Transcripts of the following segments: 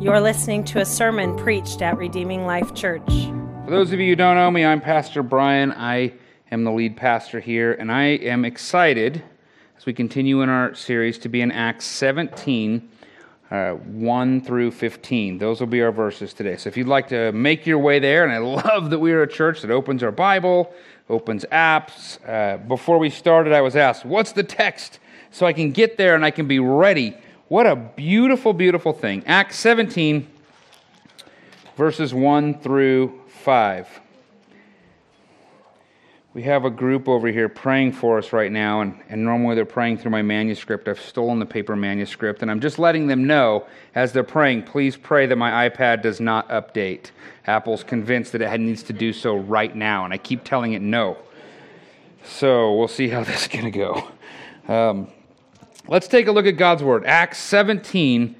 You're listening to a sermon preached at Redeeming Life Church. For those of you who don't know me, I'm Pastor Bryan. I am the lead pastor here, and I am excited as we continue in our series to be in Acts 17, uh, 1 through 15. Those will be our verses today. So if you'd like to make your way there, and I love that we are a church that opens our Bible, opens apps. Uh, before we started, I was asked, What's the text? So I can get there and I can be ready what a beautiful, beautiful thing. Acts 17, verses 1 through 5. We have a group over here praying for us right now, and, and normally they're praying through my manuscript. I've stolen the paper manuscript, and I'm just letting them know as they're praying, please pray that my iPad does not update. Apple's convinced that it needs to do so right now, and I keep telling it no. So we'll see how this is going to go. Um, Let's take a look at God's Word. Acts 17,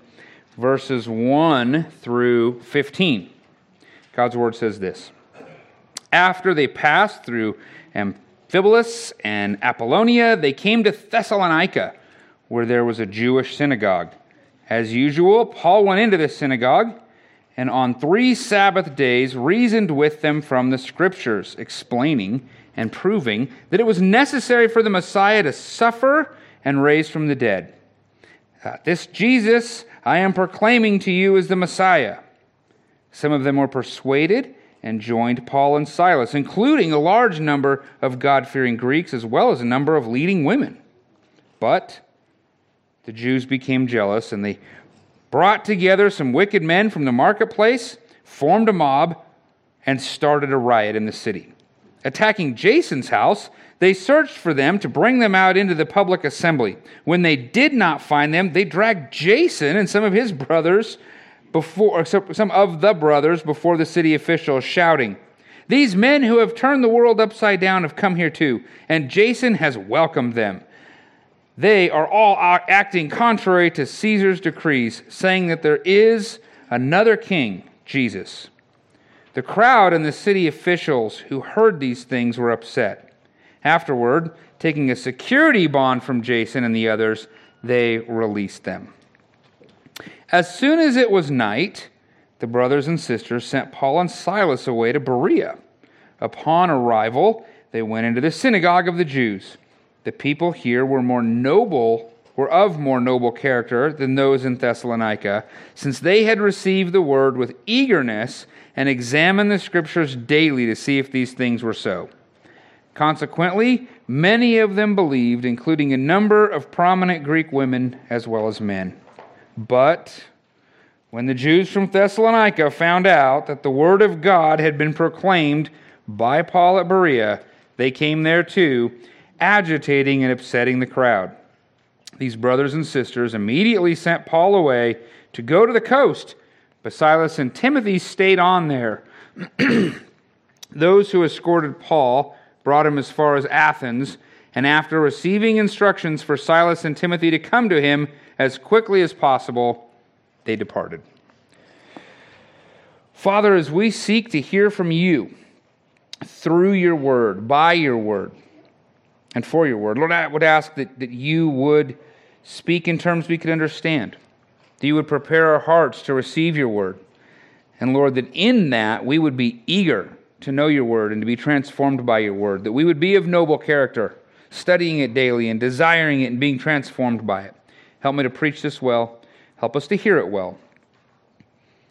verses 1 through 15. God's Word says this After they passed through Amphipolis and Apollonia, they came to Thessalonica, where there was a Jewish synagogue. As usual, Paul went into this synagogue and on three Sabbath days reasoned with them from the Scriptures, explaining and proving that it was necessary for the Messiah to suffer and raised from the dead. Uh, this Jesus I am proclaiming to you is the Messiah. Some of them were persuaded and joined Paul and Silas, including a large number of God fearing Greeks as well as a number of leading women. But the Jews became jealous and they brought together some wicked men from the marketplace, formed a mob, and started a riot in the city. Attacking Jason's house, they searched for them to bring them out into the public assembly. When they did not find them, they dragged Jason and some of his brothers before some of the brothers before the city officials shouting, "These men who have turned the world upside down have come here too, and Jason has welcomed them." They are all acting contrary to Caesar's decrees, saying that there is another king, Jesus. The crowd and the city officials who heard these things were upset. Afterward, taking a security bond from Jason and the others, they released them. As soon as it was night, the brothers and sisters sent Paul and Silas away to Berea. Upon arrival, they went into the synagogue of the Jews. The people here were more noble, were of more noble character than those in Thessalonica, since they had received the word with eagerness and examined the scriptures daily to see if these things were so. Consequently, many of them believed, including a number of prominent Greek women as well as men. But when the Jews from Thessalonica found out that the word of God had been proclaimed by Paul at Berea, they came there too, agitating and upsetting the crowd. These brothers and sisters immediately sent Paul away to go to the coast, but Silas and Timothy stayed on there. Those who escorted Paul brought him as far as Athens, and after receiving instructions for Silas and Timothy to come to him as quickly as possible, they departed. Father, as we seek to hear from you through your word, by your word, and for your word, Lord, I would ask that, that you would speak in terms we could understand, that you would prepare our hearts to receive your word. And Lord, that in that we would be eager to know your word and to be transformed by your word, that we would be of noble character, studying it daily and desiring it and being transformed by it. Help me to preach this well. Help us to hear it well.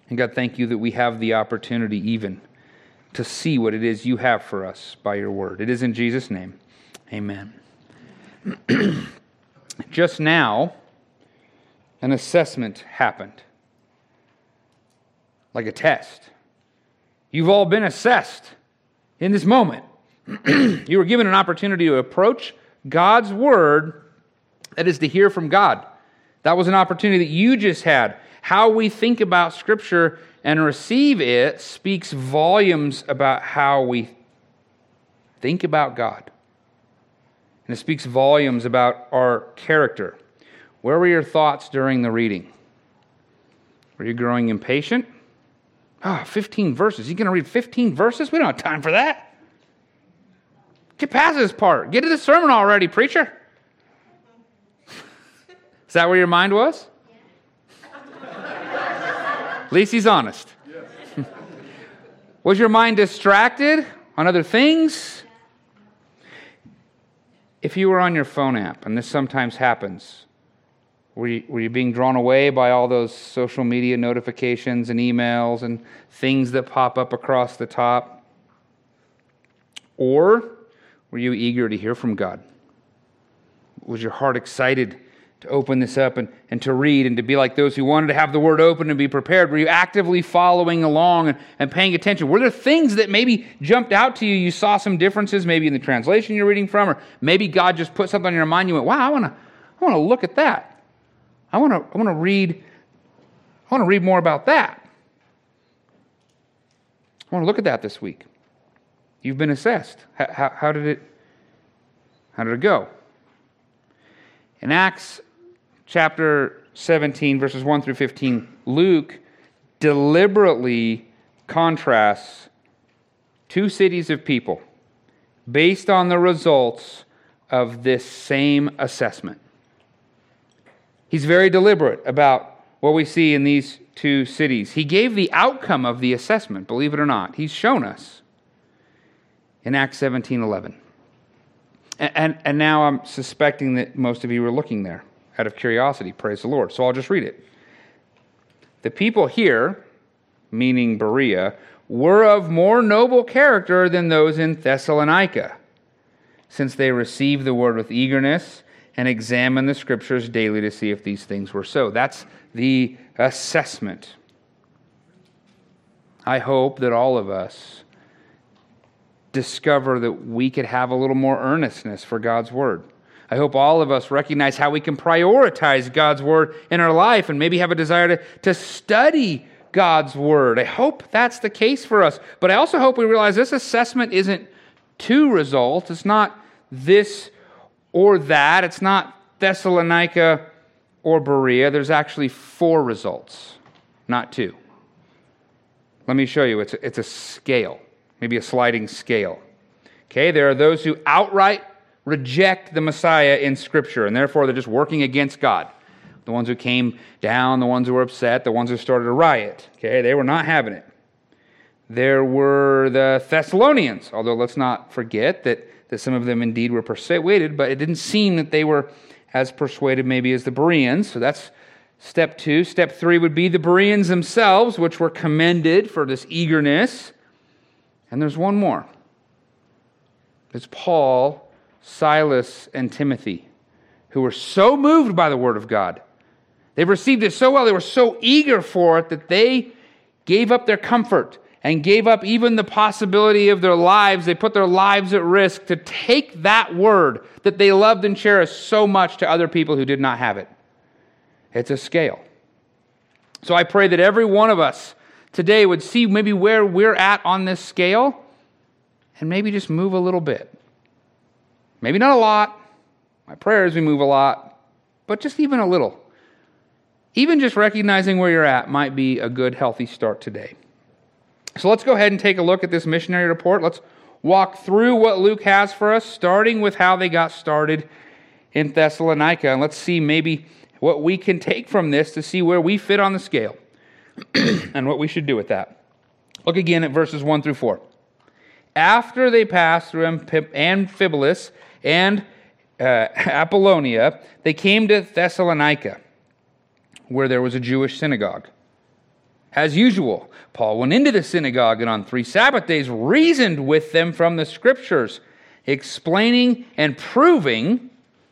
And God, thank you that we have the opportunity even to see what it is you have for us by your word. It is in Jesus' name. Amen. Just now, an assessment happened, like a test. You've all been assessed in this moment. you were given an opportunity to approach God's word, that is to hear from God. That was an opportunity that you just had. How we think about Scripture and receive it speaks volumes about how we think about God. And it speaks volumes about our character. Where were your thoughts during the reading? Were you growing impatient? Ah, oh, 15 verses. You going to read 15 verses? We don't have time for that. Get past this part. Get to the sermon already, preacher. Is that where your mind was? At least he's honest. Was your mind distracted on other things? If you were on your phone app, and this sometimes happens, were you, were you being drawn away by all those social media notifications and emails and things that pop up across the top? Or were you eager to hear from God? Was your heart excited to open this up and, and to read and to be like those who wanted to have the word open and be prepared? Were you actively following along and, and paying attention? Were there things that maybe jumped out to you? You saw some differences, maybe in the translation you're reading from, or maybe God just put something on your mind. You went, wow, I want to I want to look at that. I want to I want to read I want to read more about that. I want to look at that this week. You've been assessed. How, how, how did it how did it go? In Acts chapter 17, verses 1 through 15, Luke deliberately contrasts two cities of people based on the results of this same assessment. He's very deliberate about what we see in these two cities. He gave the outcome of the assessment, believe it or not. He's shown us in Acts 17 11. And, and, and now I'm suspecting that most of you were looking there out of curiosity. Praise the Lord. So I'll just read it. The people here, meaning Berea, were of more noble character than those in Thessalonica, since they received the word with eagerness and examined the scriptures daily to see if these things were so. That's the assessment. I hope that all of us discover that we could have a little more earnestness for God's word. I hope all of us recognize how we can prioritize God's word in our life and maybe have a desire to, to study God's word. I hope that's the case for us. But I also hope we realize this assessment isn't two results. It's not this or that. It's not Thessalonica or Berea. There's actually four results, not two. Let me show you. It's a, it's a scale maybe a sliding scale. Okay, there are those who outright reject the Messiah in Scripture, and therefore they're just working against God. The ones who came down, the ones who were upset, the ones who started a riot. Okay, they were not having it. There were the Thessalonians, although let's not forget that, that some of them indeed were persuaded, but it didn't seem that they were as persuaded maybe as the Bereans. So that's step two. Step three would be the Bereans themselves, which were commended for this eagerness. And there's one more. It's Paul, Silas, and Timothy, who were so moved by the Word of God. They received it so well, they were so eager for it that they gave up their comfort and gave up even the possibility of their lives. They put their lives at risk to take that word that they loved and cherished so much to other people who did not have it. It's a scale. So I pray that every one of us today would see maybe where we're at on this scale and maybe just move a little bit. Maybe not a lot. My prayer is we move a lot, but just even a little. Even just recognizing where you're at might be a good, healthy start today. So let's go ahead and take a look at this missionary report. Let's walk through what Luke has for us, starting with how they got started in Thessalonica. And let's see maybe what we can take from this to see where we fit on the scale. and what we should do with that. Look again at verses 1 through 4. After they passed through Amphipolis and uh, Apollonia, they came to Thessalonica, where there was a Jewish synagogue. As usual, Paul went into the synagogue and on three Sabbath days reasoned with them from the scriptures, explaining and proving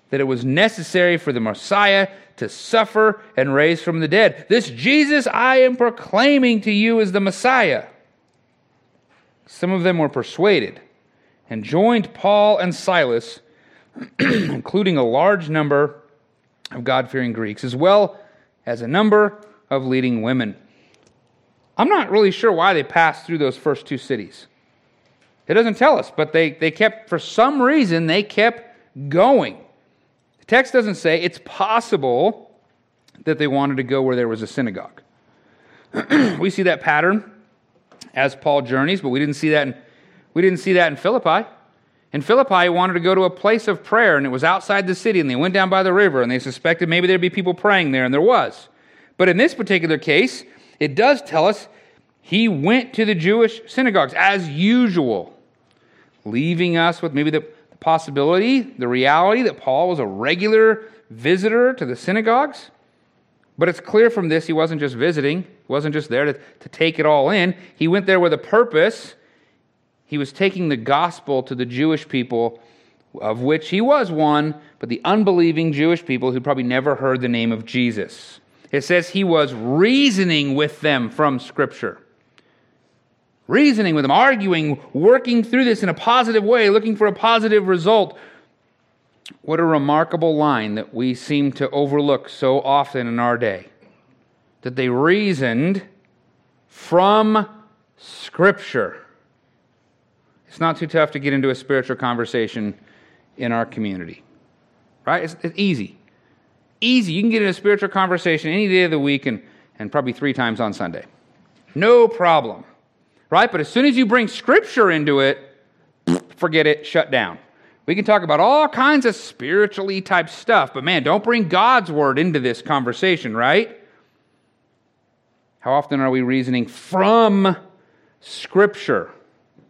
that it was necessary for the Messiah to suffer and raise from the dead. This Jesus I am proclaiming to you is the Messiah. Some of them were persuaded and joined Paul and Silas, including a large number of God fearing Greeks, as well as a number of leading women. I'm not really sure why they passed through those first two cities. It doesn't tell us, but they, they kept, for some reason, they kept going The text doesn't say it's possible that they wanted to go where there was a synagogue. we see that pattern as Paul journeys, but we didn't see that in, we didn't see that in Philippi. In Philippi, he wanted to go to a place of prayer, and it was outside the city, and they went down by the river, and they suspected maybe there'd be people praying there, and there was. But in this particular case, it does tell us he went to the Jewish synagogues as usual, leaving us with maybe the possibility, the reality that Paul was a regular visitor to the synagogues. But it's clear from this he wasn't just visiting, he wasn't just there to, to take it all in. He went there with a purpose. He was taking the gospel to the Jewish people, of which he was one, but the unbelieving Jewish people who probably never heard the name of Jesus. It says he was reasoning with them from Scripture. Reasoning with them, arguing, working through this in a positive way, looking for a positive result. What a remarkable line that we seem to overlook so often in our day. That they reasoned from Scripture. It's not too tough to get into a spiritual conversation in our community, right? It's, it's easy. Easy. You can get in a spiritual conversation any day of the week and, and probably three times on Sunday. No problem, right? But as soon as you bring Scripture into it, forget it, shut down. We can talk about all kinds of spiritually type stuff, but man, don't bring God's word into this conversation, right? How often are we reasoning from Scripture,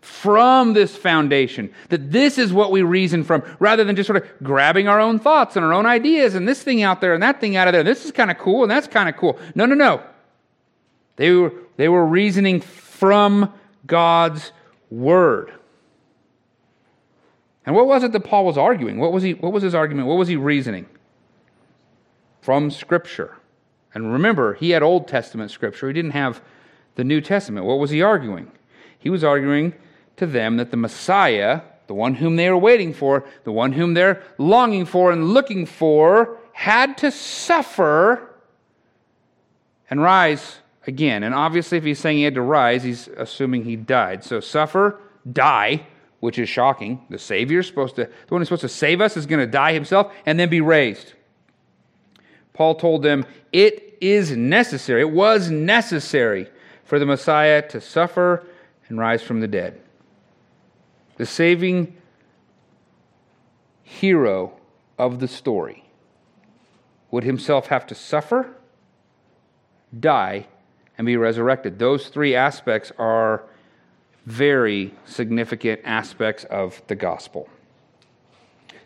from this foundation, that this is what we reason from, rather than just sort of grabbing our own thoughts and our own ideas and this thing out there and that thing out of there. This is kind of cool and that's kind of cool. No, no, no. They were, they were reasoning from God's Word. And what was it that Paul was arguing? What was, he, what was his argument? What was he reasoning? From Scripture. And remember, he had Old Testament Scripture. He didn't have the New Testament. What was he arguing? He was arguing to them that the Messiah, the one whom they were waiting for, the one whom they're longing for and looking for, had to suffer and rise again. And obviously, if he's saying he had to rise, he's assuming he died. So suffer, die, which is shocking. The Savior is supposed to, the one who's supposed to save us is going to die himself and then be raised. Paul told them it is necessary, it was necessary for the Messiah to suffer and rise from the dead. The saving hero of the story would himself have to suffer, die, and be resurrected. Those three aspects are very significant aspects of the gospel.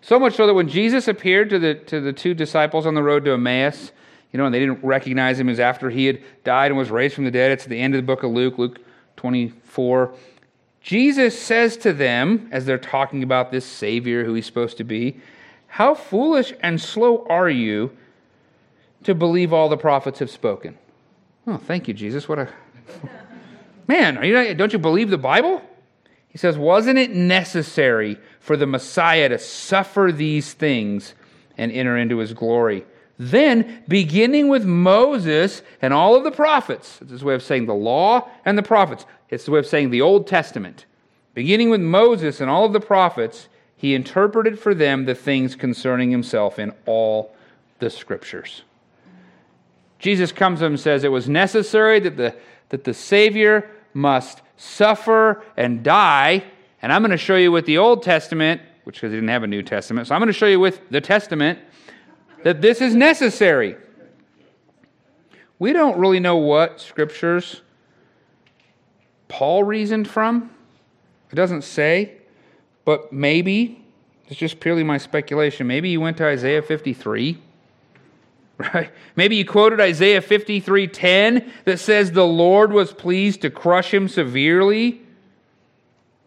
So much so that when Jesus appeared to the, to the two disciples on the road to Emmaus, you know, and they didn't recognize him as after he had died and was raised from the dead. It's at the end of the book of Luke, Luke 24. Jesus says to them, as they're talking about this Savior who he's supposed to be, How foolish and slow are you to believe all the prophets have spoken? Oh, thank you, Jesus. What a. Man, are you not, don't you believe the Bible? He says, Wasn't it necessary for the Messiah to suffer these things and enter into his glory? Then, beginning with Moses and all of the prophets, it's his way of saying the law and the prophets, it's the way of saying the Old Testament. Beginning with Moses and all of the prophets, he interpreted for them the things concerning himself in all the scriptures. Jesus comes to him and says it was necessary that the, that the Savior must suffer and die. And I'm going to show you with the Old Testament, which because he didn't have a New Testament, so I'm going to show you with the Testament that this is necessary. We don't really know what scriptures Paul reasoned from. It doesn't say, but maybe, it's just purely my speculation, maybe he went to Isaiah 53 Right? Maybe you quoted Isaiah 53:10 that says the Lord was pleased to crush him severely.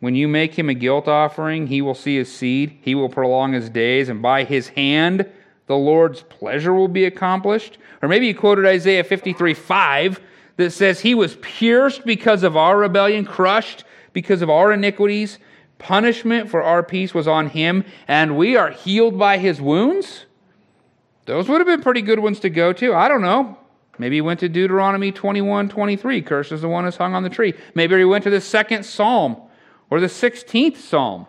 When you make him a guilt offering, he will see his seed, he will prolong his days, and by his hand the Lord's pleasure will be accomplished. Or maybe you quoted Isaiah 53 5 that says he was pierced because of our rebellion, crushed because of our iniquities. Punishment for our peace was on him, and we are healed by his wounds. Those would have been pretty good ones to go to. I don't know. Maybe he went to Deuteronomy 21 23. Cursed is the one who's hung on the tree. Maybe he went to the second psalm or the 16th psalm.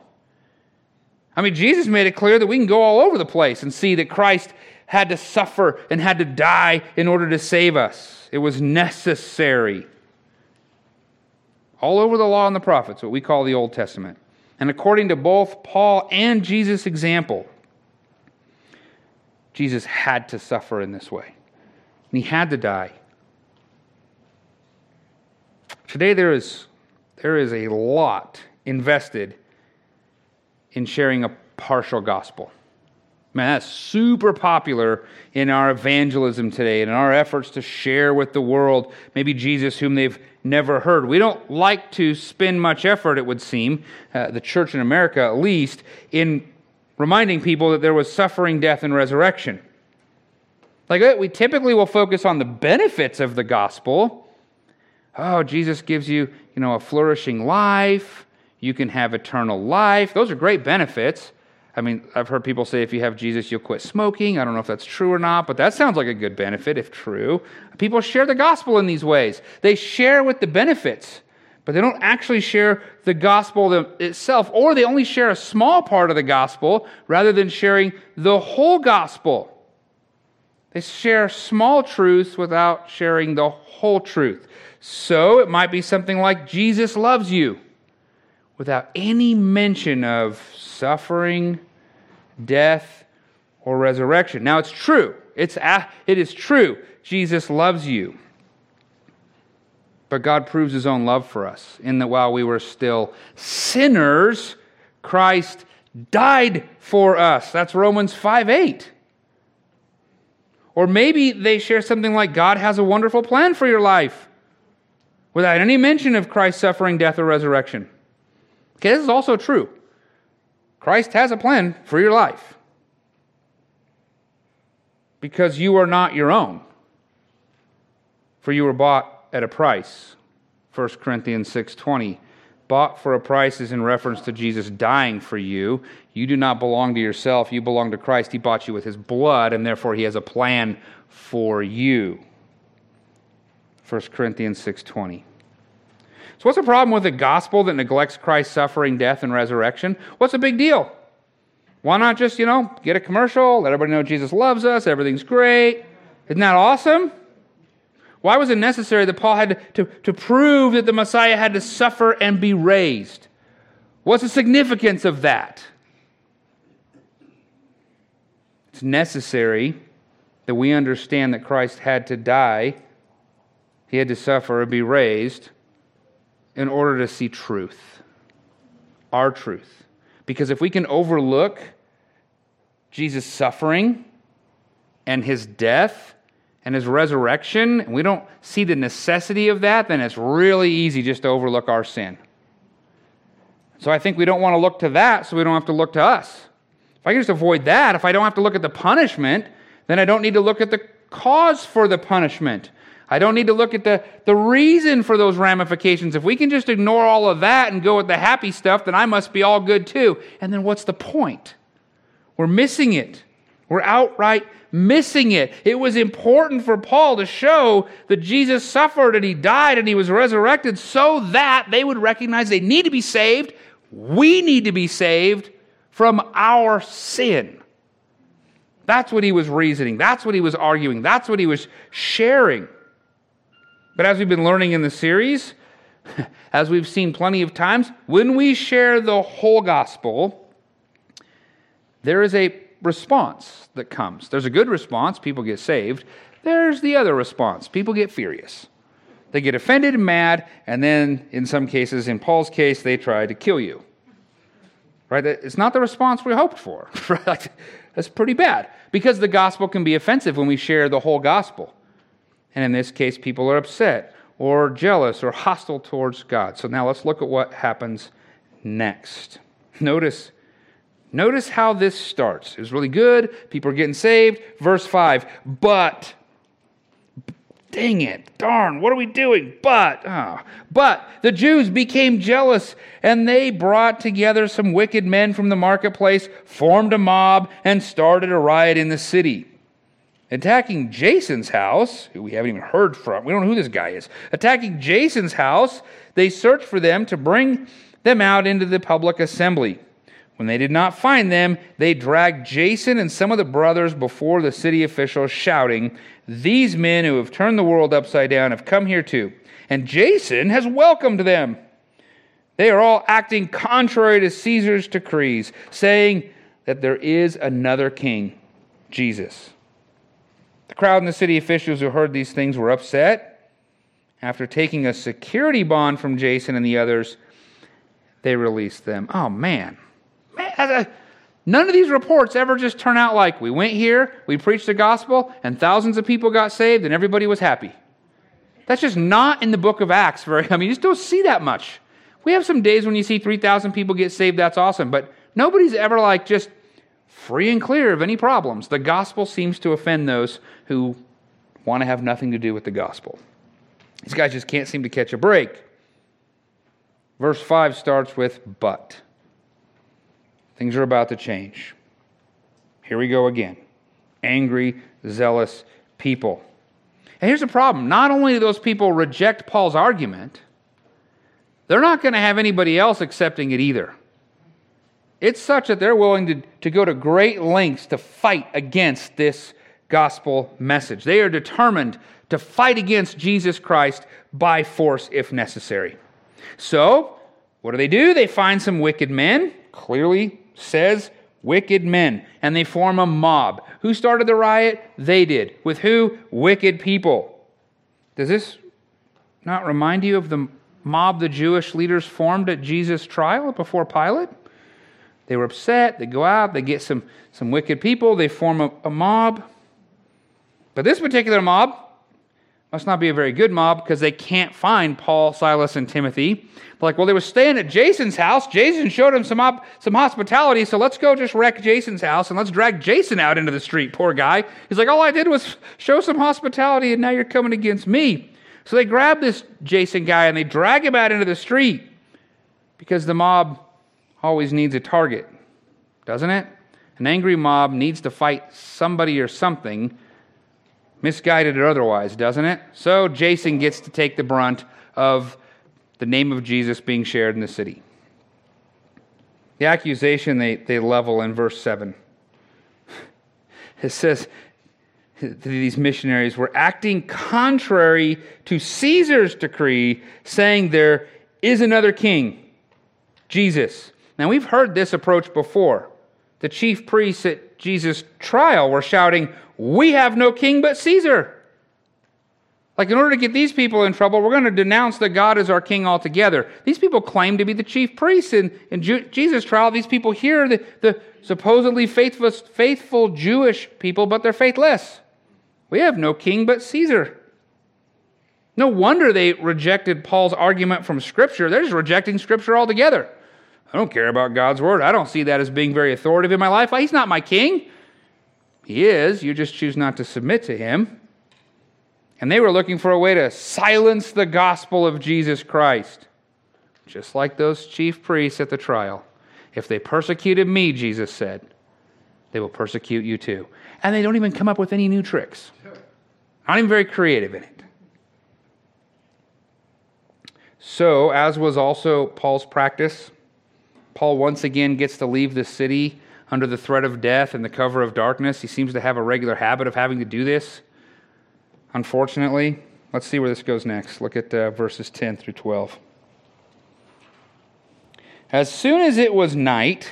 I mean, Jesus made it clear that we can go all over the place and see that Christ had to suffer and had to die in order to save us. It was necessary. All over the law and the prophets, what we call the Old Testament. And according to both Paul and Jesus' example, Jesus had to suffer in this way. And he had to die. Today there is there is a lot invested in sharing a partial gospel. Man, that's super popular in our evangelism today and in our efforts to share with the world maybe Jesus whom they've never heard. We don't like to spend much effort, it would seem, uh, the church in America at least, in reminding people that there was suffering, death, and resurrection. Like we typically will focus on the benefits of the gospel. Oh, Jesus gives you, you know, a flourishing life. You can have eternal life. Those are great benefits. I mean, I've heard people say if you have Jesus, you'll quit smoking. I don't know if that's true or not, but that sounds like a good benefit if true. People share the gospel in these ways. They share with the benefits, but they don't actually share the gospel itself, or they only share a small part of the gospel rather than sharing the whole gospel. They share small truths without sharing the whole truth. So it might be something like Jesus loves you without any mention of suffering, death, or resurrection. Now it's true. It's it is true. Jesus loves you. But God proves his own love for us in that while we were still sinners, Christ died for us. That's Romans 5 8. Or maybe they share something like God has a wonderful plan for your life without any mention of Christ's suffering, death, or resurrection. Okay, this is also true. Christ has a plan for your life because you are not your own, for you were bought at a price. 1 Corinthians 6:20 bought for a price is in reference to Jesus dying for you. You do not belong to yourself, you belong to Christ. He bought you with his blood, and therefore he has a plan for you. 1 Corinthians 6:20. So what's the problem with a gospel that neglects Christ's suffering, death, and resurrection? What's the big deal? Why not just, you know, get a commercial, let everybody know Jesus loves us, everything's great? Isn't that awesome? Why was it necessary that Paul had to, to, to prove that the Messiah had to suffer and be raised? What's the significance of that? It's necessary that we understand that Christ had to die, he had to suffer and be raised in order to see truth, our truth. Because if we can overlook Jesus' suffering and his death, and his resurrection, and we don't see the necessity of that, then it's really easy just to overlook our sin. So I think we don't want to look to that so we don't have to look to us. If I can just avoid that, if I don't have to look at the punishment, then I don't need to look at the cause for the punishment. I don't need to look at the, the reason for those ramifications. If we can just ignore all of that and go with the happy stuff, then I must be all good too. And then what's the point? We're missing it. We're outright missing it. It was important for Paul to show that Jesus suffered and he died and he was resurrected so that they would recognize they need to be saved. We need to be saved from our sin. That's what he was reasoning. That's what he was arguing. That's what he was sharing. But as we've been learning in the series, as we've seen plenty of times, when we share the whole gospel, there is a response that comes. There's a good response, people get saved. There's the other response, people get furious. They get offended and mad, and then in some cases, in Paul's case, they try to kill you. Right? It's not the response we hoped for. Right? That's pretty bad because the gospel can be offensive when we share the whole gospel. And in this case, people are upset or jealous or hostile towards God. So now let's look at what happens next. Notice Notice how this starts. It was really good. People are getting saved. Verse 5. But, dang it, darn, what are we doing? But, oh, but the Jews became jealous and they brought together some wicked men from the marketplace, formed a mob, and started a riot in the city. Attacking Jason's house, who we haven't even heard from, we don't know who this guy is. Attacking Jason's house, they searched for them to bring them out into the public assembly. When they did not find them, they dragged Jason and some of the brothers before the city officials, shouting, These men who have turned the world upside down have come here too, and Jason has welcomed them. They are all acting contrary to Caesar's decrees, saying that there is another king, Jesus. Crowd and the city officials who heard these things were upset, After taking a security bond from Jason and the others, they released them. Oh, man. man none of these reports ever just turn out like we went here, we preached the gospel, and thousands of people got saved, and everybody was happy. That's just not in the book of Acts. Very, I mean, you just don't see that much. We have some days when you see 3,000 people get saved, that's awesome, but nobody's ever like just free and clear of any problems. The gospel seems to offend those who want to have nothing to do with the gospel. These guys just can't seem to catch a break. Verse 5 starts with, but. Things are about to change. Here we go again. Angry, zealous people. And here's the problem not only do those people reject Paul's argument, they're not going to have anybody else accepting it either. It's such that they're willing to, to go to great lengths to fight against this gospel message. They are determined to fight against Jesus Christ by force if necessary. So, what do they do? They find some wicked men, clearly says wicked men, and they form a mob. Who started the riot? They did. With who? Wicked people. Does this not remind you of the mob the Jewish leaders formed at Jesus' trial before Pilate? They were upset. They go out, they get some, some wicked people, they form a, a mob. But this particular mob must not be a very good mob because they can't find Paul, Silas, and Timothy. They're like, well, they were staying at Jason's house. Jason showed them some, op- some hospitality, so let's go just wreck Jason's house and let's drag Jason out into the street. Poor guy. He's like, all I did was show some hospitality, and now you're coming against me. So they grab this Jason guy and they drag him out into the street because the mob always needs a target, doesn't it? An angry mob needs to fight somebody or something misguided or otherwise, doesn't it? So Jason gets to take the brunt of the name of Jesus being shared in the city. The accusation they, they level in verse 7. It says these missionaries were acting contrary to Caesar's decree, saying there is another king, Jesus. Now, we've heard this approach before. The chief priests at Jesus' trial were shouting, We have no king but Caesar. Like, in order to get these people in trouble, we're going to denounce that God is our king altogether. These people claim to be the chief priests. In, in Ju- Jesus' trial, these people here, the, the supposedly faithful, faithful Jewish people, but they're faithless. We have no king but Caesar. No wonder they rejected Paul's argument from Scripture. They're just rejecting Scripture altogether. I don't care about God's word. I don't see that as being very authoritative in my life. He's not my king. He is. You just choose not to submit to him. And they were looking for a way to silence the gospel of Jesus Christ, just like those chief priests at the trial. If they persecuted me, Jesus said, they will persecute you too. And they don't even come up with any new tricks, not even very creative in it. So, as was also Paul's practice, Paul once again gets to leave the city under the threat of death and the cover of darkness. He seems to have a regular habit of having to do this. Unfortunately, let's see where this goes next. Look at uh, verses 10 through 12. As soon as it was night,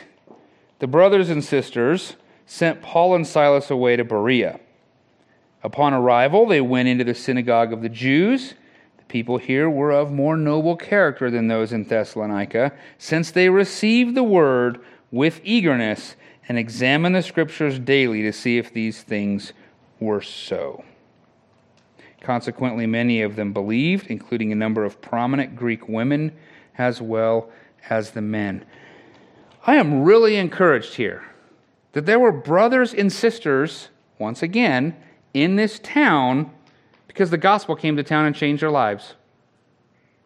the brothers and sisters sent Paul and Silas away to Berea. Upon arrival, they went into the synagogue of the Jews people here were of more noble character than those in Thessalonica, since they received the word with eagerness and examined the scriptures daily to see if these things were so. Consequently, many of them believed, including a number of prominent Greek women as well as the men. I am really encouraged here that there were brothers and sisters, once again, in this town because the gospel came to town and changed their lives.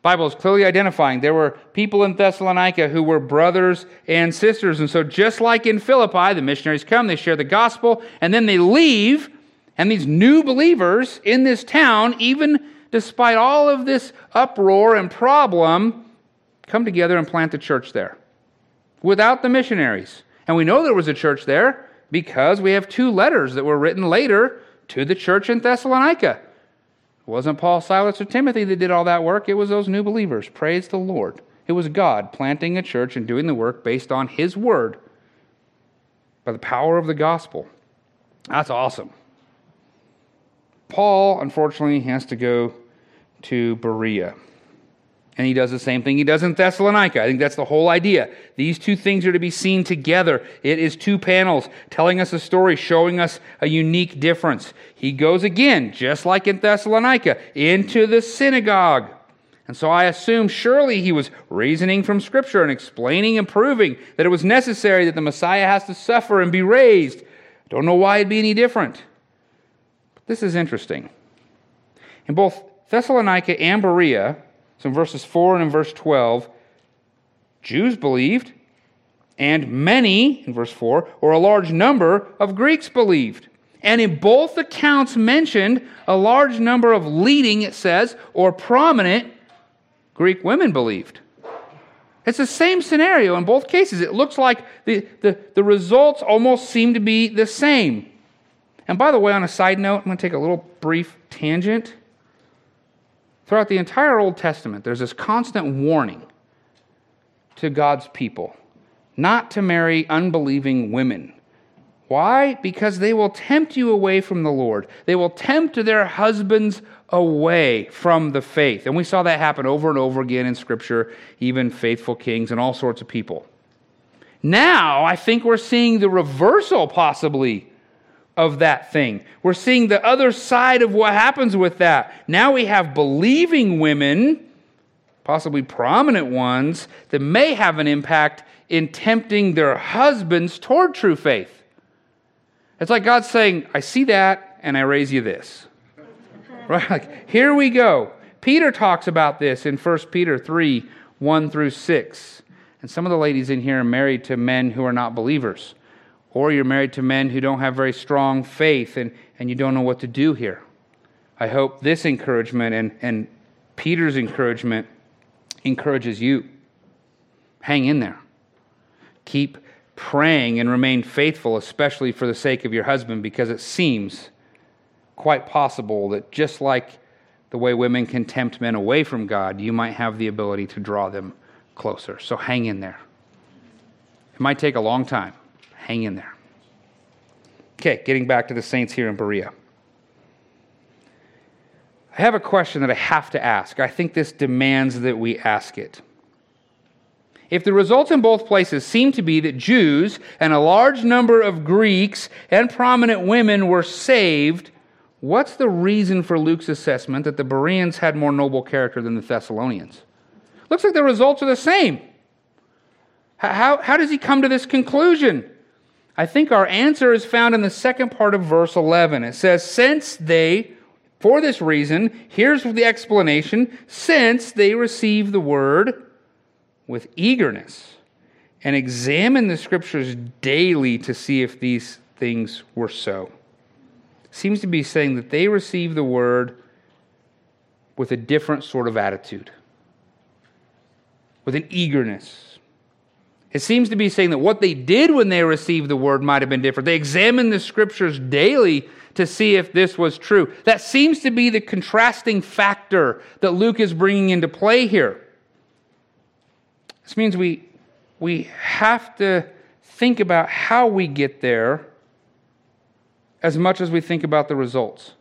Bible is clearly identifying there were people in Thessalonica who were brothers and sisters. And so, just like in Philippi, the missionaries come, they share the gospel, and then they leave. And these new believers in this town, even despite all of this uproar and problem, come together and plant a church there without the missionaries. And we know there was a church there because we have two letters that were written later to the church in Thessalonica. It wasn't Paul, Silas, or Timothy that did all that work, it was those new believers. Praise the Lord. It was God planting a church and doing the work based on His word by the power of the gospel. That's awesome. Paul, unfortunately, has to go to Berea. And he does the same thing he does in Thessalonica. I think that's the whole idea. These two things are to be seen together. It is two panels telling us a story, showing us a unique difference. He goes again, just like in Thessalonica, into the synagogue. And so I assume surely he was reasoning from Scripture and explaining and proving that it was necessary that the Messiah has to suffer and be raised. Don't know why it'd be any different. But this is interesting. In both Thessalonica and Berea, so in verses 4 and in verse 12, Jews believed, and many, in verse 4, or a large number of Greeks believed. And in both accounts mentioned, a large number of leading, it says, or prominent Greek women believed. It's the same scenario in both cases. It looks like the, the, the results almost seem to be the same. And by the way, on a side note, I'm going to take a little brief tangent. Throughout the entire Old Testament, there's this constant warning to God's people not to marry unbelieving women. Why? Because they will tempt you away from the Lord. They will tempt their husbands away from the faith. And we saw that happen over and over again in Scripture, even faithful kings and all sorts of people. Now, I think we're seeing the reversal, possibly, of that thing. We're seeing the other side of what happens with that. Now we have believing women, possibly prominent ones, that may have an impact in tempting their husbands toward true faith. It's like God saying, I see that, and I raise you this. right? Like, here we go. Peter talks about this in 1 Peter 3 1 through 6. And some of the ladies in here are married to men who are not believers or you're married to men who don't have very strong faith and, and you don't know what to do here. I hope this encouragement and, and Peter's encouragement encourages you. Hang in there. Keep praying and remain faithful, especially for the sake of your husband, because it seems quite possible that just like the way women can tempt men away from God, you might have the ability to draw them closer. So hang in there. It might take a long time. Hang in there. Okay, getting back to the saints here in Berea. I have a question that I have to ask. I think this demands that we ask it. If the results in both places seem to be that Jews and a large number of Greeks and prominent women were saved, what's the reason for Luke's assessment that the Bereans had more noble character than the Thessalonians? Looks like the results are the same. How, how does he come to this conclusion? I think our answer is found in the second part of verse 11. It says, Since they, for this reason, here's the explanation, since they receive the word with eagerness and examine the scriptures daily to see if these things were so. Seems to be saying that they receive the word with a different sort of attitude, with an eagerness it seems to be saying that what they did when they received the word might have been different. They examined the scriptures daily to see if this was true. That seems to be the contrasting factor that Luke is bringing into play here. This means we, we have to think about how we get there as much as we think about the results.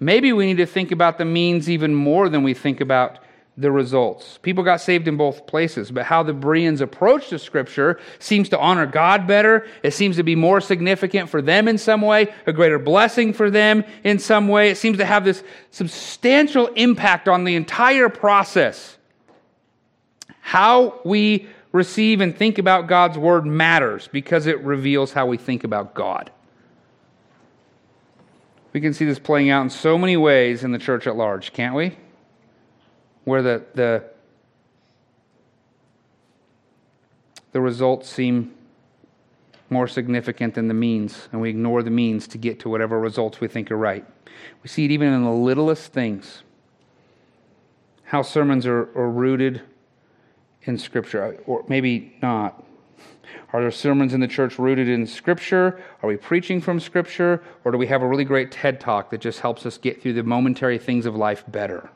Maybe we need to think about the means even more than we think about the results. People got saved in both places, but how the Bereans approach the scripture seems to honor God better. It seems to be more significant for them in some way, a greater blessing for them in some way. It seems to have this substantial impact on the entire process. How we receive and think about God's word matters because it reveals how we think about God. We can see this playing out in so many ways in the church at large, can't we? Where the, the, the results seem more significant than the means, and we ignore the means to get to whatever results we think are right. We see it even in the littlest things. How sermons are, are rooted in Scripture, or maybe not. Are there sermons in the church rooted in Scripture? Are we preaching from Scripture? Or do we have a really great TED talk that just helps us get through the momentary things of life better?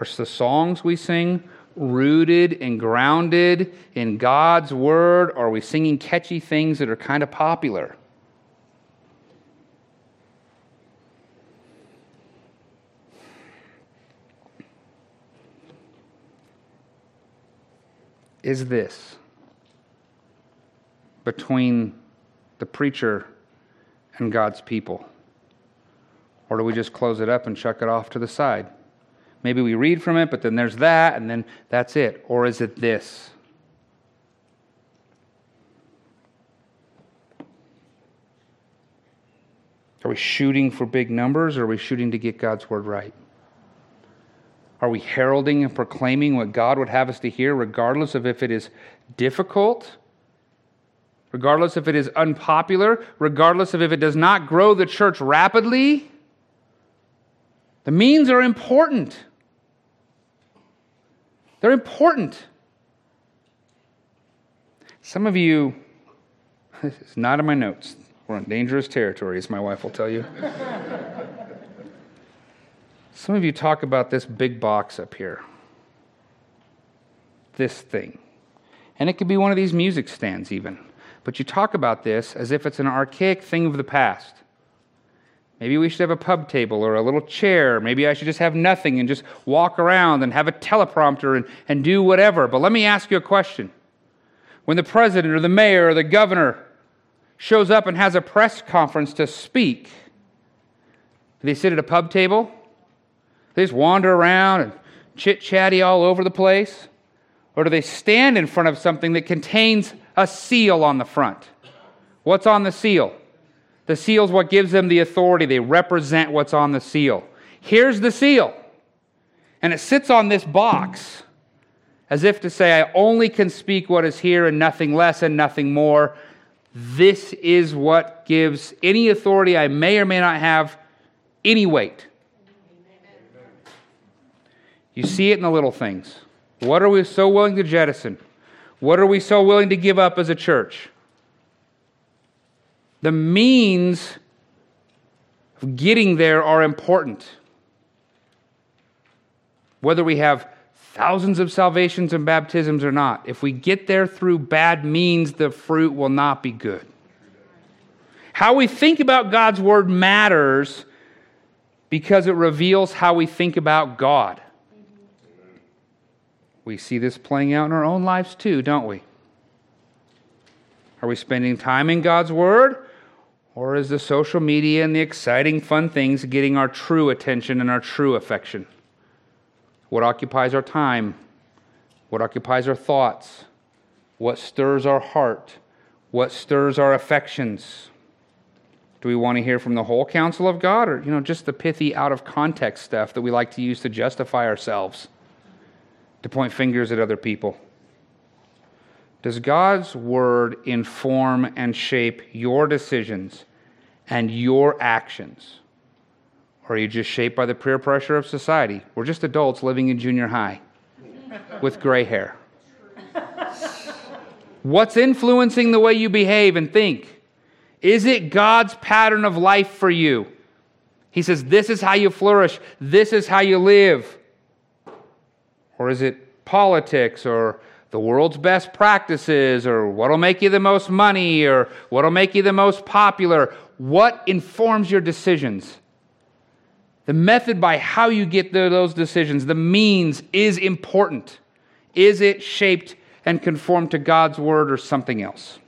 Are the songs we sing rooted and grounded in God's word? Or are we singing catchy things that are kind of popular? Is this between the preacher and God's people? Or do we just close it up and chuck it off to the side? Maybe we read from it, but then there's that, and then that's it. Or is it this? Are we shooting for big numbers or are we shooting to get God's word right? Are we heralding and proclaiming what God would have us to hear, regardless of if it is difficult, regardless if it is unpopular, regardless of if it does not grow the church rapidly? The means are important. They're important. Some of you, this is not in my notes. We're on dangerous territory, as my wife will tell you. Some of you talk about this big box up here. This thing. And it could be one of these music stands, even. But you talk about this as if it's an archaic thing of the past. Maybe we should have a pub table or a little chair. Maybe I should just have nothing and just walk around and have a teleprompter and, and do whatever. But let me ask you a question. When the president or the mayor or the governor shows up and has a press conference to speak, do they sit at a pub table? They just wander around and chit chatty all over the place? Or do they stand in front of something that contains a seal on the front? What's on the seal? The seal is what gives them the authority. They represent what's on the seal. Here's the seal. And it sits on this box as if to say, I only can speak what is here and nothing less and nothing more. This is what gives any authority I may or may not have any weight. You see it in the little things. What are we so willing to jettison? What are we so willing to give up as a church? The means of getting there are important. Whether we have thousands of salvations and baptisms or not. If we get there through bad means, the fruit will not be good. How we think about God's word matters because it reveals how we think about God. We see this playing out in our own lives too, don't we? Are we spending time in God's Word? Or is the social media and the exciting, fun things getting our true attention and our true affection? What occupies our time? What occupies our thoughts? What stirs our heart? What stirs our affections? Do we want to hear from the whole counsel of God or, you know, just the pithy out of context stuff that we like to use to justify ourselves, to point fingers at other people? Does God's word inform and shape your decisions and your actions? Or are you just shaped by the peer pressure of society? We're just adults living in junior high with gray hair. What's influencing the way you behave and think? Is it God's pattern of life for you? He says, This is how you flourish, this is how you live. Or is it politics or the world's best practices or what'll make you the most money or what'll make you the most popular? What informs your decisions? The method by how you get those decisions, the means, is important. Is it shaped and conformed to God's word or something else?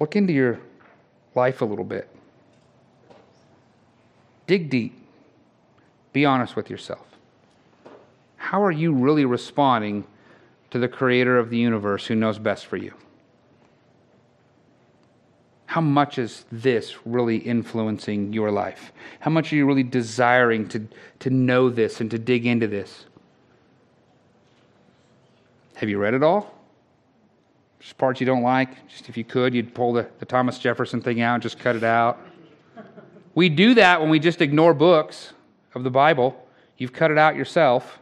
Look into your life a little bit. Dig deep. Be honest with yourself. How are you really responding to the creator of the universe who knows best for you? How much is this really influencing your life? How much are you really desiring to, to know this and to dig into this? Have you read it all? Just parts you don't like? Just if you could, you'd pull the, the Thomas Jefferson thing out and just cut it out. We do that when we just ignore books of the Bible. You've cut it out yourself.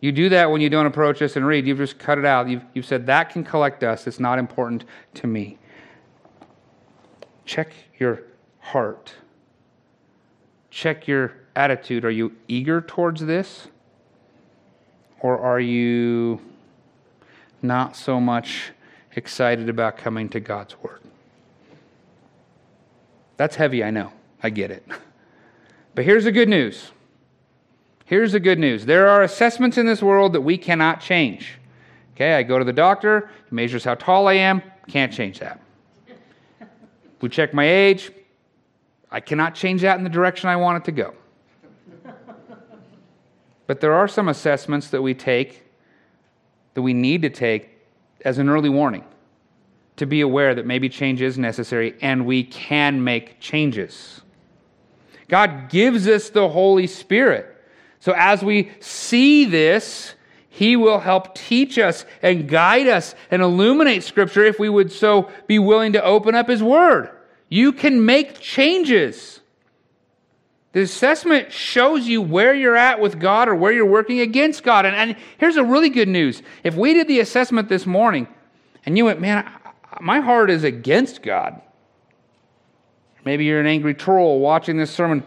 You do that when you don't approach us and read. You've just cut it out. You've, you've said, that can collect us. It's not important to me. Check your heart. Check your attitude. Are you eager towards this? Or are you not so much excited about coming to God's Word? That's heavy, I know. I get it. But here's the good news. Here's the good news. There are assessments in this world that we cannot change. Okay, I go to the doctor, he measures how tall I am, can't change that. We check my age, I cannot change that in the direction I want it to go. But there are some assessments that we take, that we need to take as an early warning to be aware that maybe change is necessary and we can make changes. God gives us the Holy Spirit. So as we see this, He will help teach us and guide us and illuminate Scripture if we would so be willing to open up His Word. You can make changes. The assessment shows you where you're at with God or where you're working against God. And, and here's a really good news. If we did the assessment this morning and you went, man, my heart is against God. Maybe you're an angry troll watching this sermon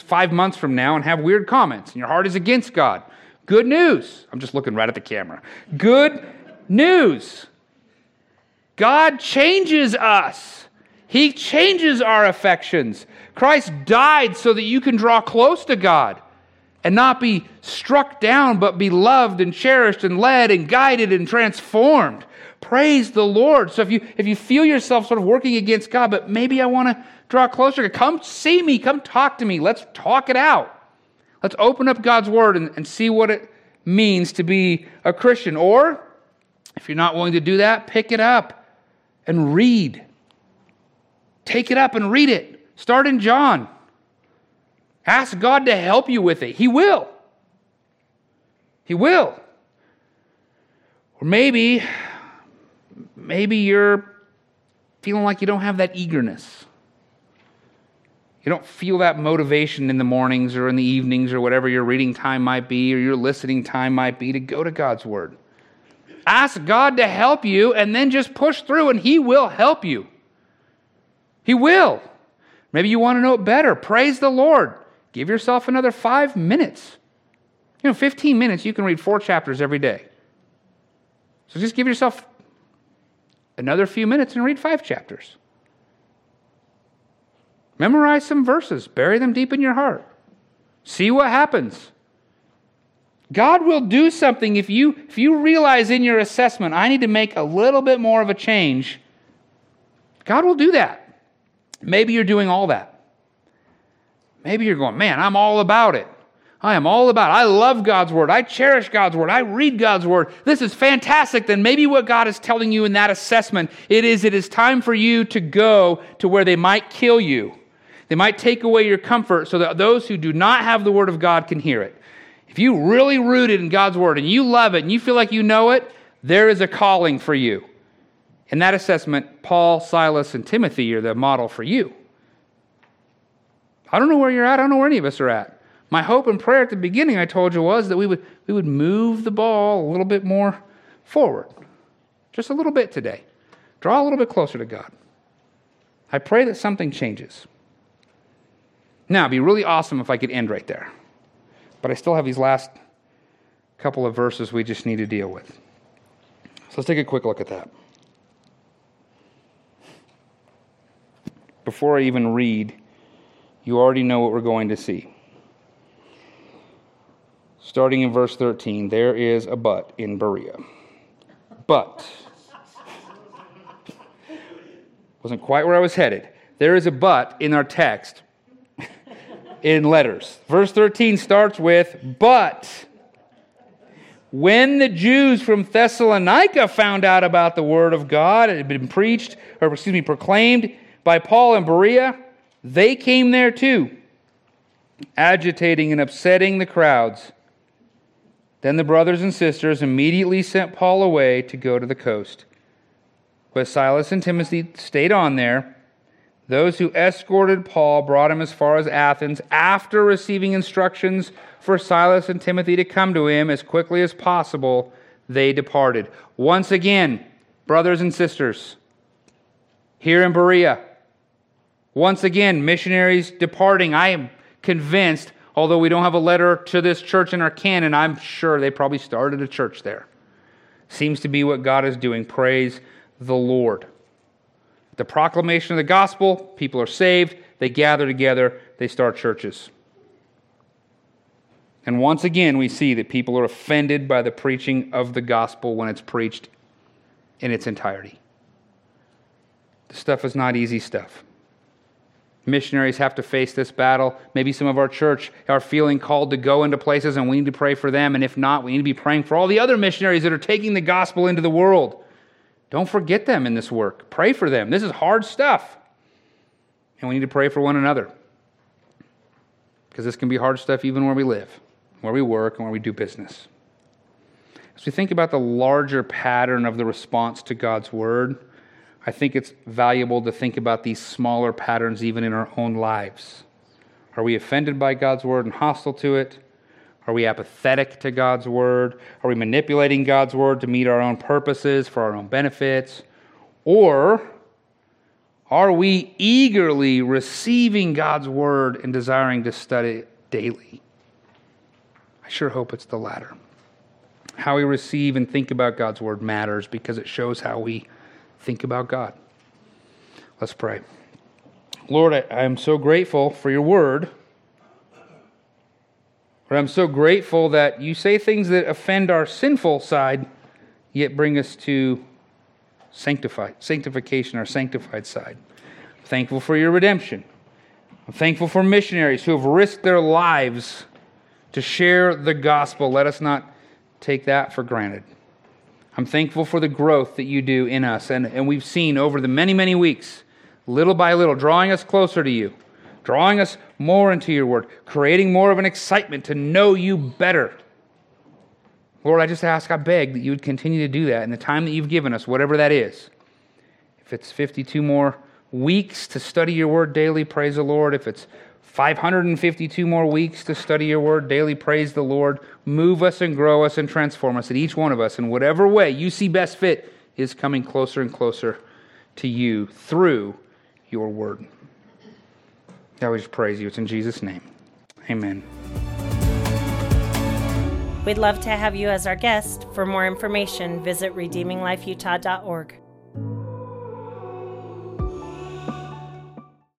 five months from now and have weird comments, and your heart is against God. Good news. I'm just looking right at the camera. Good news. God changes us, He changes our affections. Christ died so that you can draw close to God and not be struck down, but be loved and cherished and led and guided and transformed. Praise the Lord. So if you if you feel yourself sort of working against God, but maybe I want to draw closer, come see me, come talk to me. Let's talk it out. Let's open up God's word and, and see what it means to be a Christian. Or if you're not willing to do that, pick it up and read. Take it up and read it. Start in John. Ask God to help you with it. He will. He will. Or maybe, maybe you're feeling like you don't have that eagerness. You don't feel that motivation in the mornings or in the evenings or whatever your reading time might be or your listening time might be to go to God's Word. Ask God to help you and then just push through, and He will help you. He will. Maybe you want to know it better. Praise the Lord. Give yourself another five minutes. You know, 15 minutes, you can read four chapters every day. So just give yourself another few minutes and read five chapters. Memorize some verses, bury them deep in your heart. See what happens. God will do something if you if you realize in your assessment I need to make a little bit more of a change. God will do that. Maybe you're doing all that. Maybe you're going, man, I'm all about it. I am all about. I love God's word. I cherish God's word. I read God's word. This is fantastic. Then maybe what God is telling you in that assessment, it is it is time for you to go to where they might kill you. They might take away your comfort so that those who do not have the word of God can hear it. If you really rooted in God's word and you love it and you feel like you know it, there is a calling for you. In that assessment, Paul, Silas, and Timothy are the model for you. I don't know where you're at. I don't know where any of us are at. My hope and prayer at the beginning, I told you, was that we would, we would move the ball a little bit more forward. Just a little bit today. Draw a little bit closer to God. I pray that something changes. Now, it'd be really awesome if I could end right there. But I still have these last couple of verses we just need to deal with. So let's take a quick look at that. before I even read, you already know what we're going to see. Starting in verse 13, there is a but in Berea. But, wasn't quite where I was headed. There is a but in our text in letters. Verse 13 starts with, But when the Jews from Thessalonica found out about the word of God, it had been preached, or excuse me, proclaimed by Paul and Berea, they came there too, agitating and upsetting the crowds. Then the brothers and sisters immediately sent Paul away to go to the coast. But Silas and Timothy stayed on there. Those who escorted Paul brought him as far as Athens after receiving instructions for Silas and Timothy to come to him as quickly as possible. They departed. Once again, brothers and sisters, here in Berea, once again, missionaries departing. I am convinced, although we don't have a letter to this church in our canon, I'm sure they probably started a church there. Seems to be what God is doing. Praise the Lord. The proclamation of the gospel, people are saved, they gather together, they start churches. And once again, we see that people are offended by the preaching of the gospel when it's preached in its entirety. This stuff is not easy stuff. Missionaries have to face this battle. Maybe some of our church are feeling called to go into places and we need to pray for them. And if not, we need to be praying for all the other missionaries that are taking the gospel into the world. Don't forget them in this work. Pray for them. This is hard stuff. And we need to pray for one another. Because this can be hard stuff even where we live, where we work, and where we do business. As we think about the larger pattern of the response to God's word, I think it's valuable to think about these smaller patterns even in our own lives. Are we offended by God's word and hostile to it? Are we apathetic to God's word? Are we manipulating God's word to meet our own purposes for our own benefits? Or are we eagerly receiving God's word and desiring to study it daily? I sure hope it's the latter. How we receive and think about God's word matters because it shows how we think about God. Let's pray. Lord, I, am so grateful for your word. I'm so grateful that you say things that offend our sinful side, yet bring us to sanctify, sanctification, our sanctified side. I'm thankful for your redemption. I'm thankful for missionaries who have risked their lives to share the gospel. Let us not take that for granted. I'm thankful for the growth that you do in us. And, and we've seen over the many, many weeks, little by little, drawing us closer to you, drawing us more into your word, creating more of an excitement to know you better. Lord, I just ask, I beg that you would continue to do that in the time that you've given us, whatever that is. If it's 52 more weeks to study your word daily, praise the Lord. If it's 552 more weeks to study your word daily. Praise the Lord. Move us and grow us and transform us, and each one of us, in whatever way you see best fit, is coming closer and closer to you through your word. I always praise you. It's in Jesus' name. Amen. We'd love to have you as our guest. For more information, visit redeeminglifeutah.org.